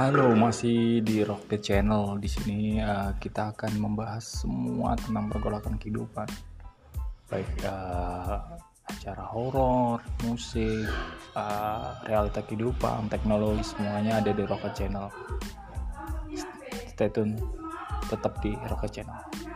Halo, masih di Rocket Channel. Di sini uh, kita akan membahas semua tentang pergolakan kehidupan, baik uh, acara horor, musik, uh, realita kehidupan, teknologi semuanya ada di Rocket Channel. Stay tune, tetap di Rocket Channel.